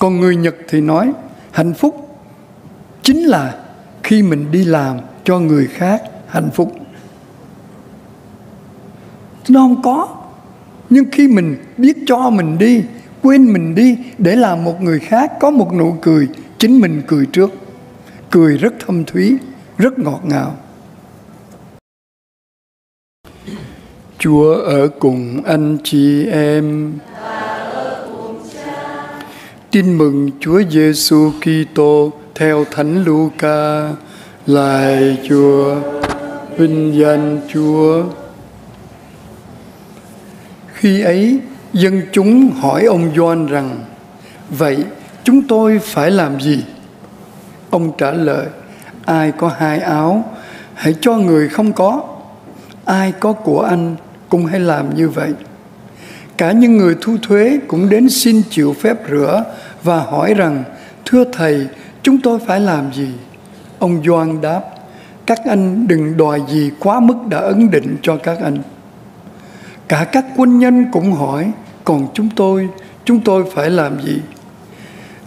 Còn người Nhật thì nói hạnh phúc chính là khi mình đi làm cho người khác hạnh phúc. Nó không có. Nhưng khi mình biết cho mình đi, quên mình đi để làm một người khác có một nụ cười, chính mình cười trước. Cười rất thâm thúy, rất ngọt ngào. Chúa ở cùng anh chị em. Tin mừng Chúa Giêsu Kitô theo Thánh Luca. Lạy Chúa, vinh danh Chúa. Khi ấy, dân chúng hỏi ông Gioan rằng: "Vậy chúng tôi phải làm gì?" Ông trả lời: "Ai có hai áo, hãy cho người không có. Ai có của anh cũng hãy làm như vậy." Cả những người thu thuế cũng đến xin chịu phép rửa và hỏi rằng: "Thưa thầy, chúng tôi phải làm gì?" Ông Doan đáp, các anh đừng đòi gì quá mức đã ấn định cho các anh. Cả các quân nhân cũng hỏi, còn chúng tôi, chúng tôi phải làm gì?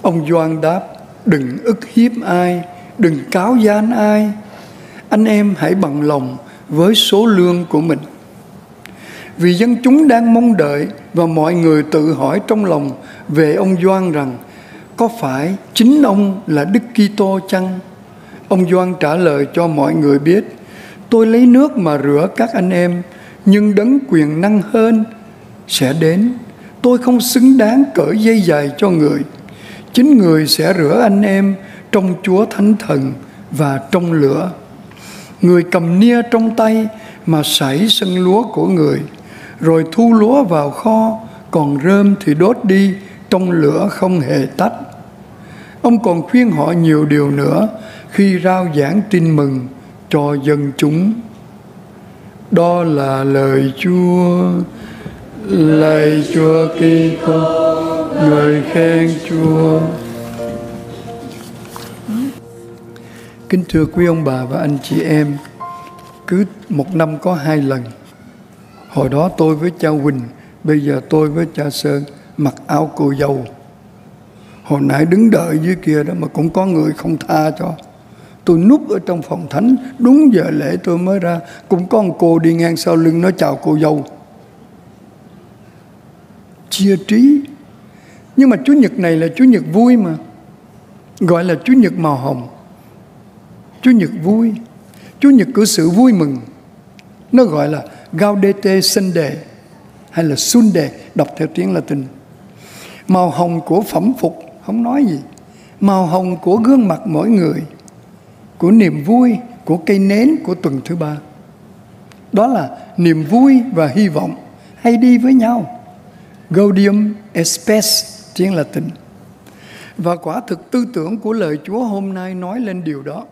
Ông Doan đáp, đừng ức hiếp ai, đừng cáo gian ai. Anh em hãy bằng lòng với số lương của mình. Vì dân chúng đang mong đợi và mọi người tự hỏi trong lòng về ông Doan rằng có phải chính ông là Đức Kitô chăng? Ông Doan trả lời cho mọi người biết, tôi lấy nước mà rửa các anh em, nhưng đấng quyền năng hơn sẽ đến. Tôi không xứng đáng cởi dây dài cho người. Chính người sẽ rửa anh em trong Chúa Thánh Thần và trong lửa. Người cầm nia trong tay mà sảy sân lúa của người, rồi thu lúa vào kho, còn rơm thì đốt đi trong lửa không hề tắt. Ông còn khuyên họ nhiều điều nữa khi rao giảng tin mừng cho dân chúng. Đó là lời Chúa. lời Chúa Kitô, người khen Chúa. Kính thưa quý ông bà và anh chị em, cứ một năm có hai lần. Hồi đó tôi với cha Quỳnh, bây giờ tôi với cha Sơn mặc áo cô dâu. Hồi nãy đứng đợi dưới kia đó mà cũng có người không tha cho. Tôi núp ở trong phòng thánh Đúng giờ lễ tôi mới ra Cũng có một cô đi ngang sau lưng Nó chào cô dâu. Chia trí. Nhưng mà Chúa Nhật này là Chúa Nhật vui mà. Gọi là Chúa Nhật màu hồng. Chúa Nhật vui. Chúa Nhật của sự vui mừng. Nó gọi là Gaudete Sunday Hay là Sunday Đọc theo tiếng Latin. Màu hồng của phẩm phục, Không nói gì. Màu hồng của gương mặt mỗi người, của niềm vui, của cây nến của tuần thứ ba. Đó là niềm vui và hy vọng hay đi với nhau. Gaudium Espes, tiếng Latin. Và quả thực tư tưởng của lời Chúa hôm nay nói lên điều đó.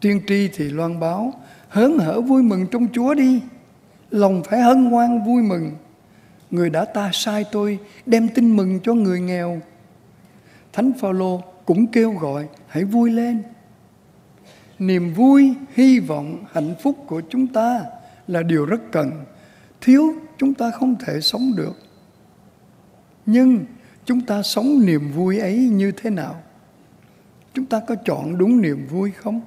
Tiên tri thì loan báo hớn hở vui mừng trong Chúa đi. Lòng phải hân hoan vui mừng. Người đã ta sai tôi đem tin mừng cho người nghèo. Thánh phaolô cũng kêu gọi, hãy vui lên. Niềm vui, hy vọng, hạnh phúc của chúng ta là điều rất cần. Thiếu chúng ta không thể sống được. Nhưng chúng ta sống niềm vui ấy như thế nào? Chúng ta có chọn đúng niềm vui không?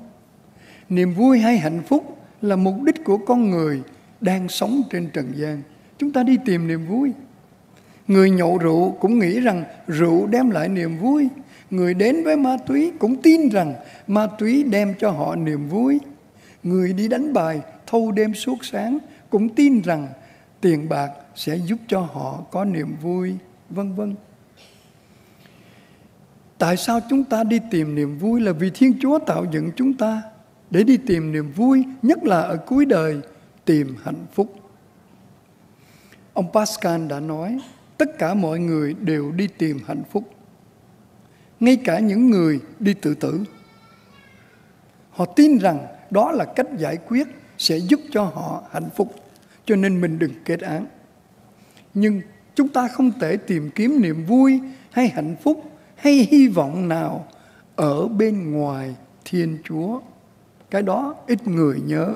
Niềm vui hay hạnh phúc là mục đích của con người đang sống trên trần gian chúng ta đi tìm niềm vui người nhậu rượu cũng nghĩ rằng rượu đem lại niềm vui Người đến với ma túy cũng tin rằng ma túy đem cho họ niềm vui. Người đi đánh bài thâu đêm suốt sáng cũng tin rằng tiền bạc sẽ giúp cho họ có niềm vui, vân vân. Tại sao chúng ta đi tìm niềm vui là vì Thiên Chúa tạo dựng chúng ta để đi tìm niềm vui, nhất là ở cuối đời tìm hạnh phúc. Ông Pascal đã nói, tất cả mọi người đều đi tìm hạnh phúc ngay cả những người đi tự tử. Họ tin rằng đó là cách giải quyết sẽ giúp cho họ hạnh phúc, cho nên mình đừng kết án. Nhưng chúng ta không thể tìm kiếm niềm vui hay hạnh phúc hay hy vọng nào ở bên ngoài Thiên Chúa. Cái đó ít người nhớ.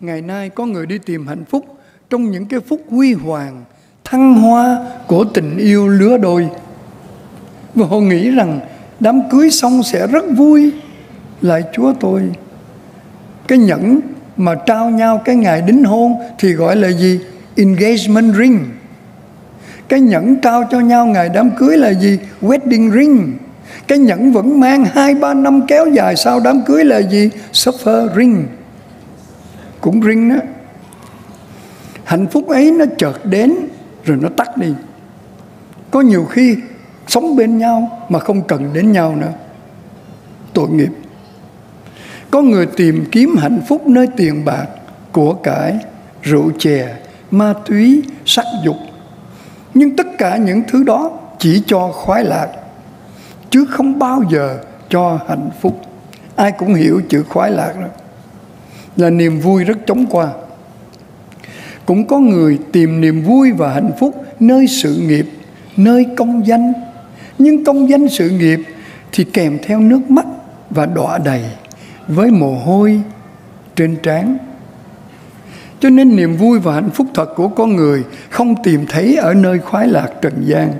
Ngày nay có người đi tìm hạnh phúc trong những cái phúc huy hoàng, thăng hoa của tình yêu lứa đôi. Và họ nghĩ rằng đám cưới xong sẽ rất vui. Lại chúa tôi cái nhẫn mà trao nhau cái ngày đính hôn thì gọi là gì? Engagement ring. Cái nhẫn trao cho nhau ngày đám cưới là gì? Wedding ring cái nhẫn vẫn mang hai, ba năm kéo dài sau đám cưới là gì? Suffering. Cũng ring đó. Hạnh phúc ấy nó chợt đến, rồi nó tắt đi. Có nhiều khi sống bên nhau mà không cần đến nhau nữa. Tội nghiệp. Có người tìm kiếm hạnh phúc nơi tiền bạc của cải, rượu chè, ma túy, sắc dục. Nhưng tất cả những thứ đó chỉ cho khoái lạc chứ không bao giờ cho hạnh phúc. Ai cũng hiểu chữ khoái lạc đó. Là niềm vui rất chóng qua. Cũng có người tìm niềm vui và hạnh phúc nơi sự nghiệp, nơi công danh. Nhưng công danh sự nghiệp thì kèm theo nước mắt và đọa đầy với mồ hôi trên trán. Cho nên niềm vui và hạnh phúc thật của con người không tìm thấy ở nơi khoái lạc trần gian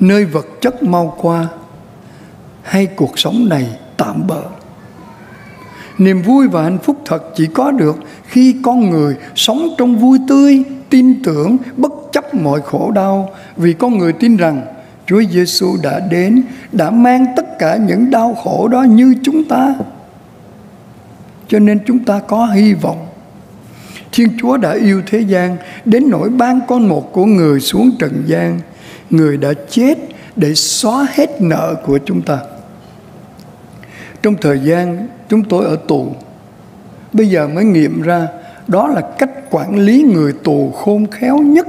nơi vật chất mau qua, hay cuộc sống này tạm bỡ niềm vui và hạnh phúc thật chỉ có được khi con người sống trong vui tươi, tin tưởng, bất chấp mọi khổ đau, vì con người tin rằng Chúa Giêsu đã đến, đã mang tất cả những đau khổ đó như chúng ta. Cho nên chúng ta có hy vọng. Thiên Chúa đã yêu thế gian đến nỗi ban con một của người xuống trần gian người đã chết để xóa hết nợ của chúng ta. Trong thời gian chúng tôi ở tù, bây giờ mới nghiệm ra đó là cách quản lý người tù khôn khéo nhất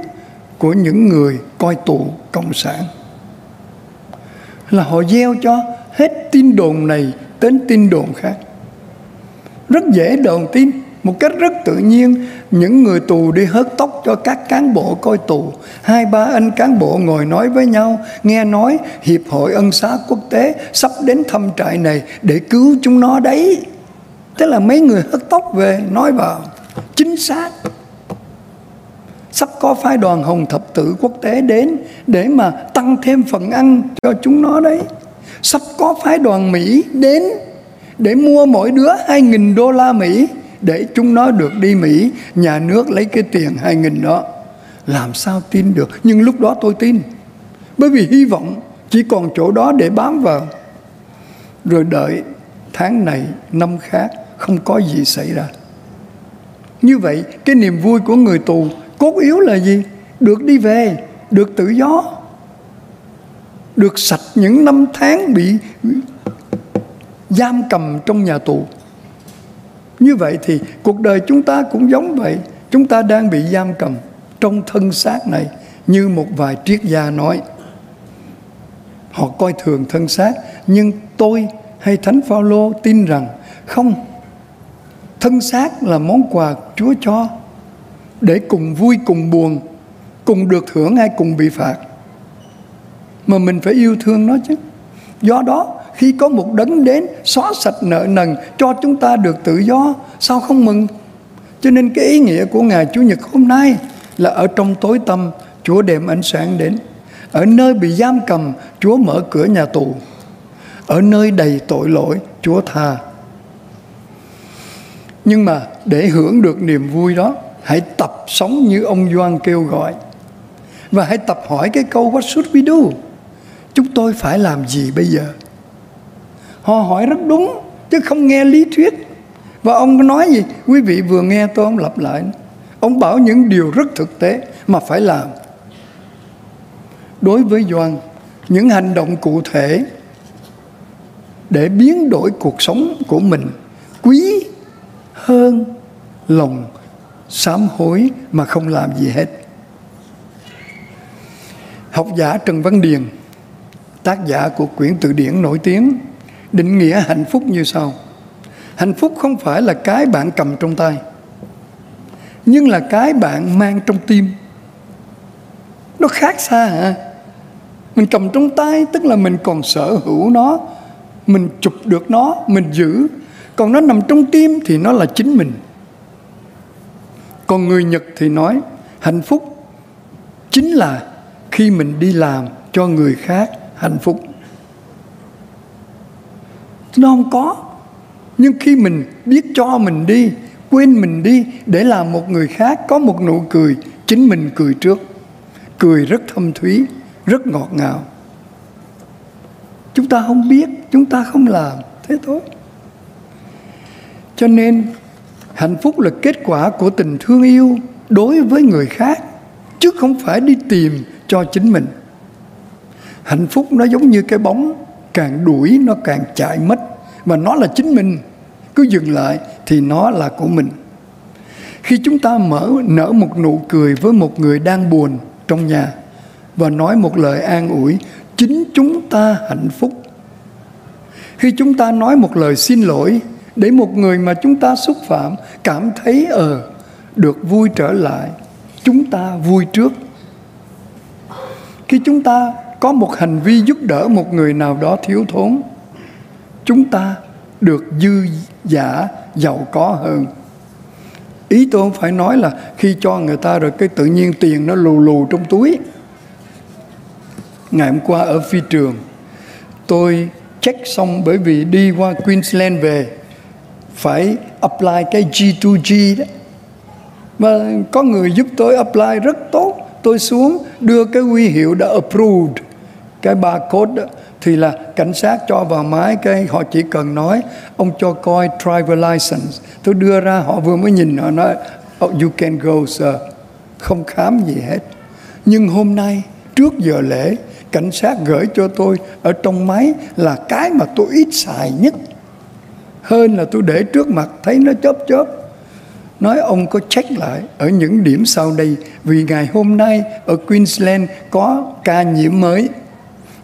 của những người coi tù cộng sản. Là họ gieo cho hết tin đồn này đến tin đồn khác. Rất dễ đồn tin một cách rất tự nhiên, những người tù đi hớt tóc cho các cán bộ coi tù. Hai, ba anh cán bộ ngồi nói với nhau, nghe nói hiệp hội ân xá quốc tế sắp đến thăm trại này để cứu chúng nó đấy. Thế là mấy người hớt tóc về, nói vào, chính xác. Sắp có phái đoàn hồng thập tử quốc tế đến để mà tăng thêm phần ăn cho chúng nó đấy. Sắp có phái đoàn mỹ đến để mua mỗi đứa 2.000 đô la Mỹ để chúng nó được đi Mỹ, nhà nước lấy cái tiền 2.000 đó. Làm sao tin được? Nhưng lúc đó tôi tin. Bởi vì hy vọng chỉ còn chỗ đó để bám vào. Rồi đợi tháng này, năm khác, không có gì xảy ra. Như vậy, cái niềm vui của người tù cốt yếu là gì? Được đi về, được tự do, được sạch những năm tháng bị giam cầm trong nhà tù như vậy thì cuộc đời chúng ta cũng giống vậy. Chúng ta đang bị giam cầm trong thân xác này, như một vài triết gia nói. Họ coi thường thân xác, nhưng tôi hay thánh phaolô tin rằng không. Thân xác là món quà chúa cho để cùng vui, cùng buồn, cùng được thưởng hay cùng bị phạt. Mà mình phải yêu thương nó chứ. Do đó khi có một đấng đến xóa sạch nợ nần cho chúng ta được tự do, sao không mừng? Cho nên cái ý nghĩa của ngày chủ nhật hôm nay là ở trong tối tâm chúa đem ánh sáng đến. Ở nơi bị giam cầm, chúa mở cửa nhà tù. Ở nơi đầy tội lỗi, chúa tha. Nhưng mà để hưởng được niềm vui đó, hãy tập sống như ông Doan kêu gọi. Và hãy tập hỏi cái câu, what should we do? Chúng tôi phải làm gì bây giờ? Họ hỏi rất đúng, chứ không nghe lý thuyết. Và ông nói gì? Quý vị vừa nghe tôi, ông lặp lại. Ông bảo những điều rất thực tế mà phải làm. Đối với doan, những hành động cụ thể để biến đổi cuộc sống của mình quý hơn lòng sám hối mà không làm gì hết. Học giả trần văn điền, tác giả của quyển từ điển nổi tiếng định nghĩa hạnh phúc như sau. Hạnh phúc không phải là cái bạn cầm trong tay, nhưng là cái bạn mang trong tim. Nó khác xa hả? Mình cầm trong tay tức là mình còn sở hữu nó, mình chụp được nó, mình giữ. Còn nó nằm trong tim thì nó là chính mình. Còn người nhật thì nói, hạnh phúc chính là khi mình đi làm cho người khác hạnh phúc nó không có. Nhưng khi mình biết cho mình đi, quên mình đi để làm một người khác có một nụ cười, chính mình cười trước. Cười rất thâm thúy, rất ngọt ngào. Chúng ta không biết, chúng ta không làm, thế thôi. Cho nên, hạnh phúc là kết quả của tình thương yêu đối với người khác, chứ không phải đi tìm cho chính mình. Hạnh phúc nó giống như cái bóng càng đuổi nó càng chạy mất. Và nó là chính mình. Cứ dừng lại thì nó là của mình. Khi chúng ta mở, nở một nụ cười với một người đang buồn trong nhà và nói một lời an ủi, chính chúng ta hạnh phúc. Khi chúng ta nói một lời xin lỗi để một người mà chúng ta xúc phạm cảm thấy ờ được vui trở lại, chúng ta vui trước. Khi chúng ta có một hành vi giúp đỡ một người nào đó thiếu thốn, chúng ta được dư giả giàu có hơn. Ý tôi không phải nói là khi cho người ta rồi cái tự nhiên tiền nó lù lù trong túi. Ngày hôm qua ở phi trường, tôi check xong bởi vì đi qua Queensland về, phải apply cái G2G đó. Mà có người giúp tôi apply rất tốt. Tôi xuống, đưa cái huy hiệu đã approved cái barcode đó thì là cảnh sát cho vào máy cái họ chỉ cần nói ông cho coi driver license. Tôi đưa ra họ vừa mới nhìn họ nói oh, you can go sir. Không khám gì hết. Nhưng hôm nay trước giờ lễ cảnh sát gửi cho tôi ở trong máy là cái mà tôi ít xài nhất. Hơn là tôi để trước mặt thấy nó chớp chớp. Nói ông có check lại ở những điểm sau đây vì ngày hôm nay ở Queensland có ca nhiễm mới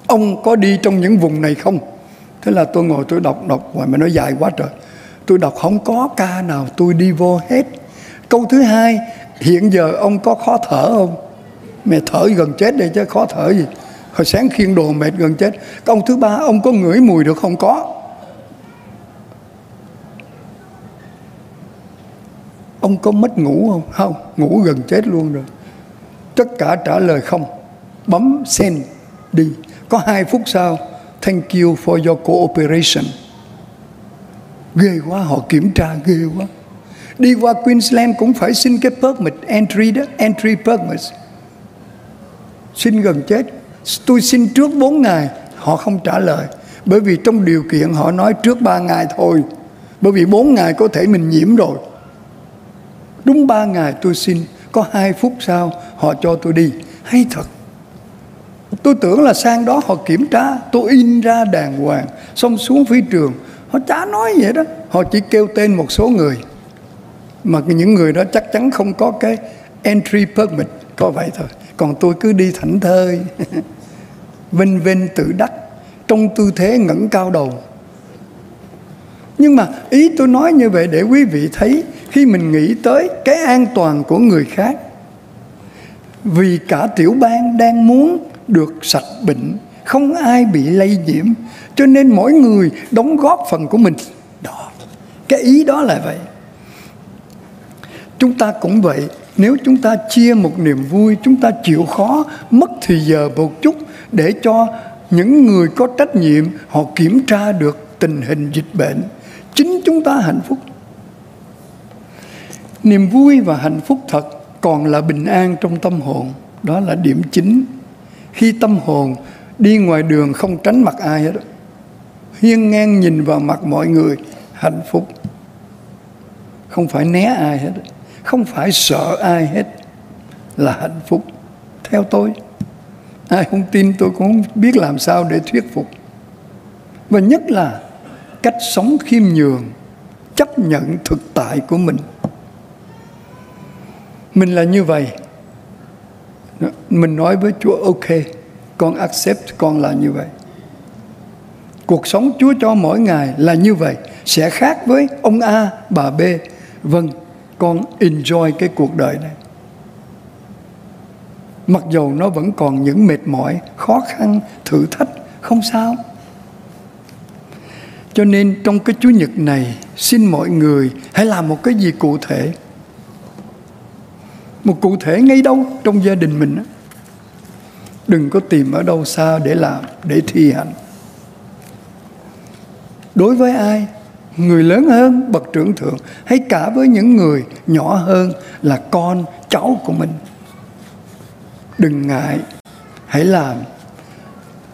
ông có đi trong những vùng này không? Thế là tôi ngồi tôi đọc đọc ngoài mà nó dài quá trời. Tôi đọc, không có ca nào tôi đi vô hết. Câu thứ hai, hiện giờ ông có khó thở không? Mẹ thở gần chết đây chứ, khó thở gì. Hồi sáng khiêng đồ mệt gần chết. Câu thứ ba, ông có ngửi mùi được không? Có. Ông có mất ngủ không? Không, ngủ gần chết luôn rồi. Tất cả trả lời không. Bấm send đi có hai phút sau, thank you for your cooperation. Ghê quá, họ kiểm tra ghê quá. Đi qua Queensland cũng phải xin cái permit entry đó, entry permit xin gần chết. Tôi xin trước 4 ngày, họ không trả lời. Bởi vì trong điều kiện họ nói trước 3 ngày thôi. Bởi vì 4 ngày có thể mình nhiễm rồi. Đúng 3 ngày tôi xin, có 2 phút sau, họ cho tôi đi. Hay thật tôi tưởng là sang đó họ kiểm tra, tôi in ra đàng hoàng, xong xuống phi trường. Họ chả nói vậy đó họ chỉ kêu tên một số người. Mà những người đó chắc chắn không có cái entry permit, có vậy thôi. Còn tôi cứ đi thảnh thơi. Vinh vinh tự đắc, trong tư thế ngẩng cao đầu. Nhưng mà ý tôi nói như vậy để quý vị thấy, khi mình nghĩ tới cái an toàn của người khác. Vì cả tiểu bang đang muốn được sạch bệnh. Không ai bị lây nhiễm, cho nên mỗi người đóng góp phần của mình. Đó, cái ý đó là vậy. Chúng ta cũng vậy, nếu chúng ta chia một niềm vui, chúng ta chịu khó mất thì giờ một chút để cho những người có trách nhiệm họ kiểm tra được tình hình dịch bệnh. Chính chúng ta hạnh phúc. Niềm vui và hạnh phúc thật còn là bình an trong tâm hồn. Đó là điểm chính khi tâm hồn đi ngoài đường không tránh mặt ai hết hiên ngang nhìn vào mặt mọi người, hạnh phúc. Không phải né ai hết không phải sợ ai hết, là hạnh phúc. Theo tôi, ai không tin tôi cũng không biết làm sao để thuyết phục. Và nhất là cách sống khiêm nhường, chấp nhận thực tại của mình. Mình là như vậy mình nói với Chúa, ok, con accept con là như vậy. Cuộc sống Chúa cho mỗi ngày là như vậy, sẽ khác với ông A, bà B. Vâng con enjoy cái cuộc đời này. Mặc dầu nó vẫn còn những mệt mỏi, khó khăn, thử thách, không sao. Cho nên trong cái Chúa Nhật này, xin mọi người hãy làm một cái gì cụ thể một cụ thể ngay đâu trong gia đình mình đừng có tìm ở đâu xa để làm, để thi hành đối với ai, người lớn hơn, bậc trưởng thượng, hay cả với những người nhỏ hơn là con, cháu của mình. Đừng ngại, hãy làm.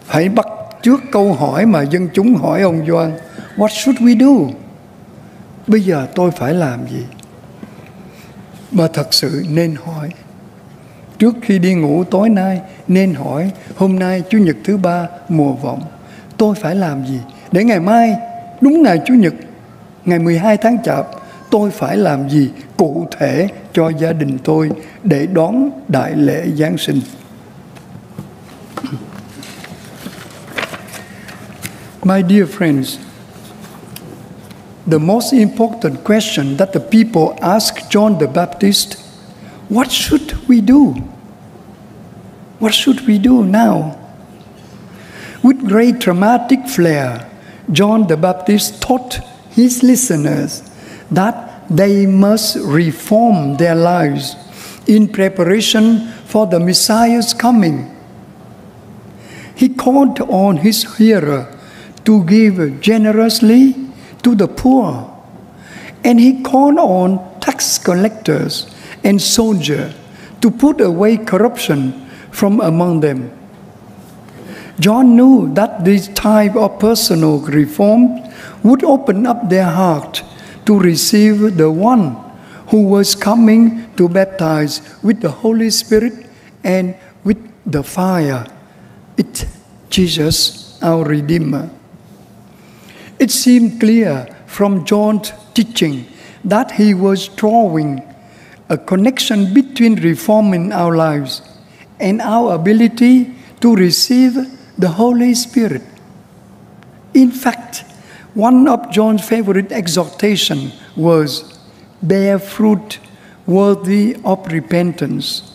Hãy bắt trước câu hỏi mà dân chúng hỏi ông Doan, what should we do? Bây giờ tôi phải làm gì? Mà thật sự nên hỏi trước khi đi ngủ tối nay nên hỏi hôm nay chủ nhật thứ ba mùa vọng tôi phải làm gì để ngày mai đúng ngày chủ nhật ngày 12 tháng chạp tôi phải làm gì cụ thể cho gia đình tôi để đón đại lễ Giáng sinh. My dear friends, the most important question that the people ask John the Baptist, what should we do? What should we do now? With great dramatic flair, John the Baptist taught his listeners that they must reform their lives in preparation for the Messiah's coming. He called on his hearer to give generously to the poor, and he called on tax collectors and soldiers to put away corruption from among them. John knew that this type of personal reform would open up their heart to receive the one who was coming to baptize with the Holy Spirit and with the fire. It Jesus, our Redeemer. It seemed clear from John's teaching that he was drawing a connection between reform in our lives and our ability to receive the Holy Spirit. In fact, one of John's favorite exhortation was bear fruit worthy of repentance.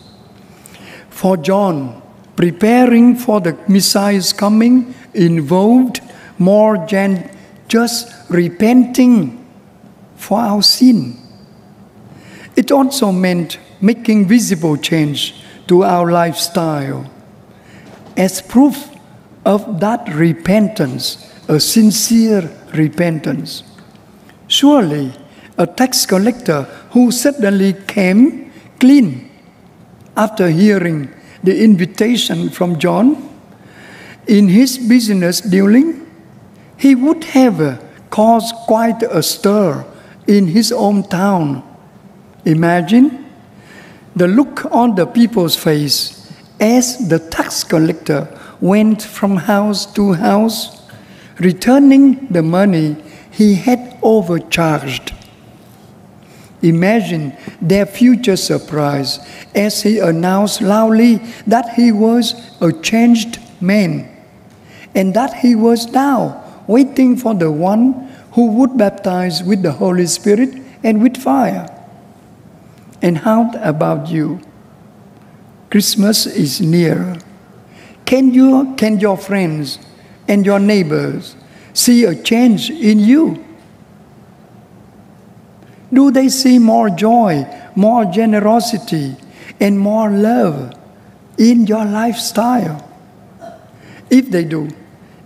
For John, preparing for the Messiah's coming involved more than just repenting for our sin. It also meant making visible change to our lifestyle. As proof of that repentance, a sincere repentance. Surely, a tax collector who suddenly came clean after hearing the invitation from John in his business dealing, he would have caused quite a stir in his own town. Imagine the look on the people's face as the tax collector went from house to house returning the money he had overcharged. Imagine their future surprise as he announced loudly that he was a changed man and that he was now waiting for the one who would baptize with the Holy Spirit and with fire. And how about you? Christmas is near. Can you can your friends and your neighbors see a change in you? Do they see more joy, more generosity, and more love in your lifestyle? If they do,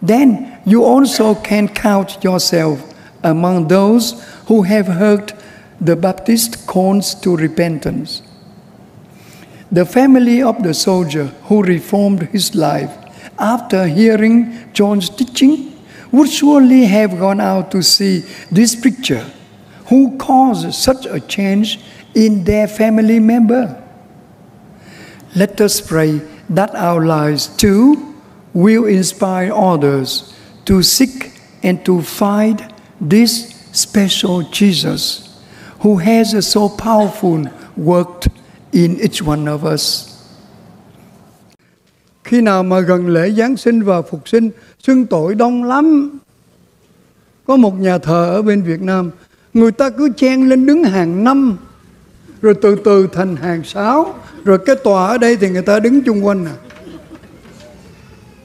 then you also can count yourself among those who have heard the Baptist calls to repentance. The family of the soldier who reformed his life after hearing John's teaching, would surely have gone out to see this picture who caused such a change in their family member. Let us pray that our lives too will inspire others to seek and to find this special Jesus who has so powerful worked in each one of us. Khi nào mà gần lễ Giáng sinh và Phục sinh, xưng tội đông lắm. Có một nhà thờ ở bên Việt Nam, người ta cứ chen lên đứng hàng năm, rồi từ từ thành hàng sáu, rồi cái tòa ở đây thì người ta đứng chung quanh à.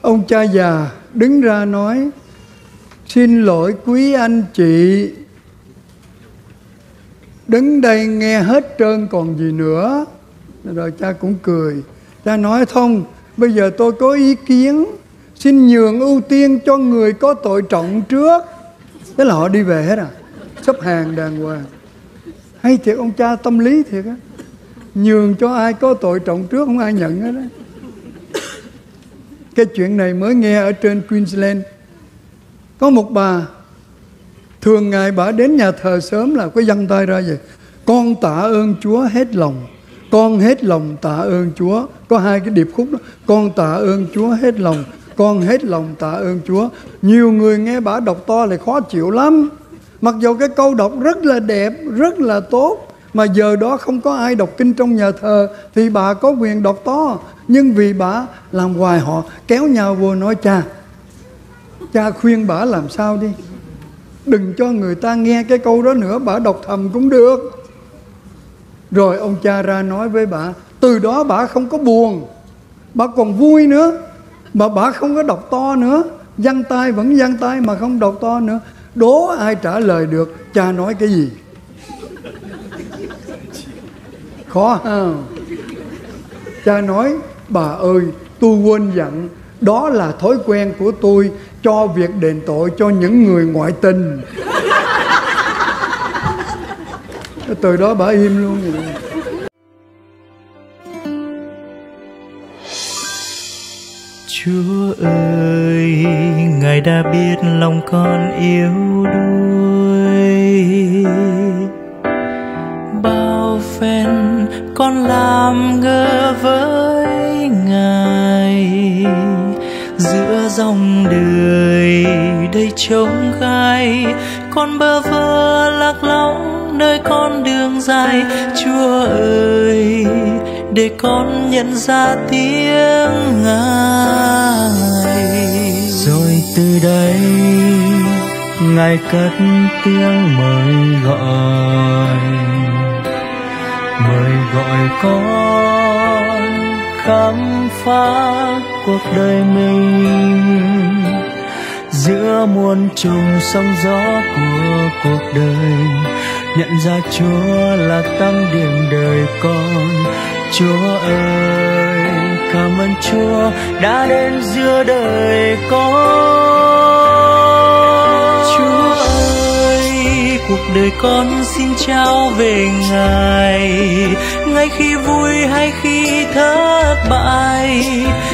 Ông cha già đứng ra nói, xin lỗi quý anh chị, đứng đây nghe hết trơn còn gì nữa. Rồi cha cũng cười, cha nói thông bây giờ tôi có ý kiến. Xin nhường ưu tiên cho người có tội trọng trước. Thế là họ đi về hết à? Xếp hàng đàng hoàng. Hay thiệt ông cha tâm lý thiệt á. Nhường cho ai có tội trọng trước không ai nhận hết á cái chuyện này mới nghe ở trên Queensland. Có một bà, thường ngày bà đến nhà thờ sớm là có dăng tay ra vậy. Con tạ ơn Chúa hết lòng. Con hết lòng tạ ơn Chúa. Có hai cái điệp khúc đó. Con tạ ơn Chúa hết lòng. Con hết lòng tạ ơn Chúa. Nhiều người nghe bà đọc to là khó chịu lắm. Mặc dù cái câu đọc rất là đẹp, rất là tốt, mà giờ đó không có ai đọc kinh trong nhà thờ, thì bà có quyền đọc to nhưng vì bà làm hoài họ kéo nhau vô nói cha cha khuyên bà làm sao đi? Đừng cho người ta nghe cái câu đó nữa bà đọc thầm cũng được. Rồi ông cha ra nói với bà từ đó bà không có buồn bà còn vui nữa mà bà không có đọc to nữa văn tay vẫn văn tay mà không đọc to nữa. Đố ai trả lời được cha nói cái gì? Khó ha? Cha nói bà ơi tôi quên dặn đó là thói quen của tôi cho việc đền tội cho những người ngoại tình từ đó bà im luôn rồi Chúa ơi, Ngài đã biết lòng con yếu đuối. Bao phen con làm ngơ với Ngài, giữa dòng đời đầy trông gai, con bơ vơ lạc lõng nơi con đường dài. Chúa ơi, để con nhận ra tiếng ngài. Rồi từ đây, ngài cất tiếng mời gọi. Mời gọi con khám phá cuộc đời mình. Giữa muôn trùng sóng gió của cuộc đời, nhận ra chúa là tăng điểm đời con. Chúa ơi, cảm ơn chúa đã đến giữa đời con. Cuộc đời con xin trao về ngài. Ngay khi vui hay khi thất bại,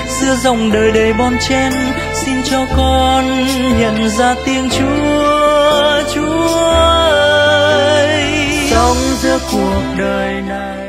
giữa dòng đời đầy bon chen, xin cho con nhận ra tiếng chúa chúa ơi. Sống giữa cuộc đời này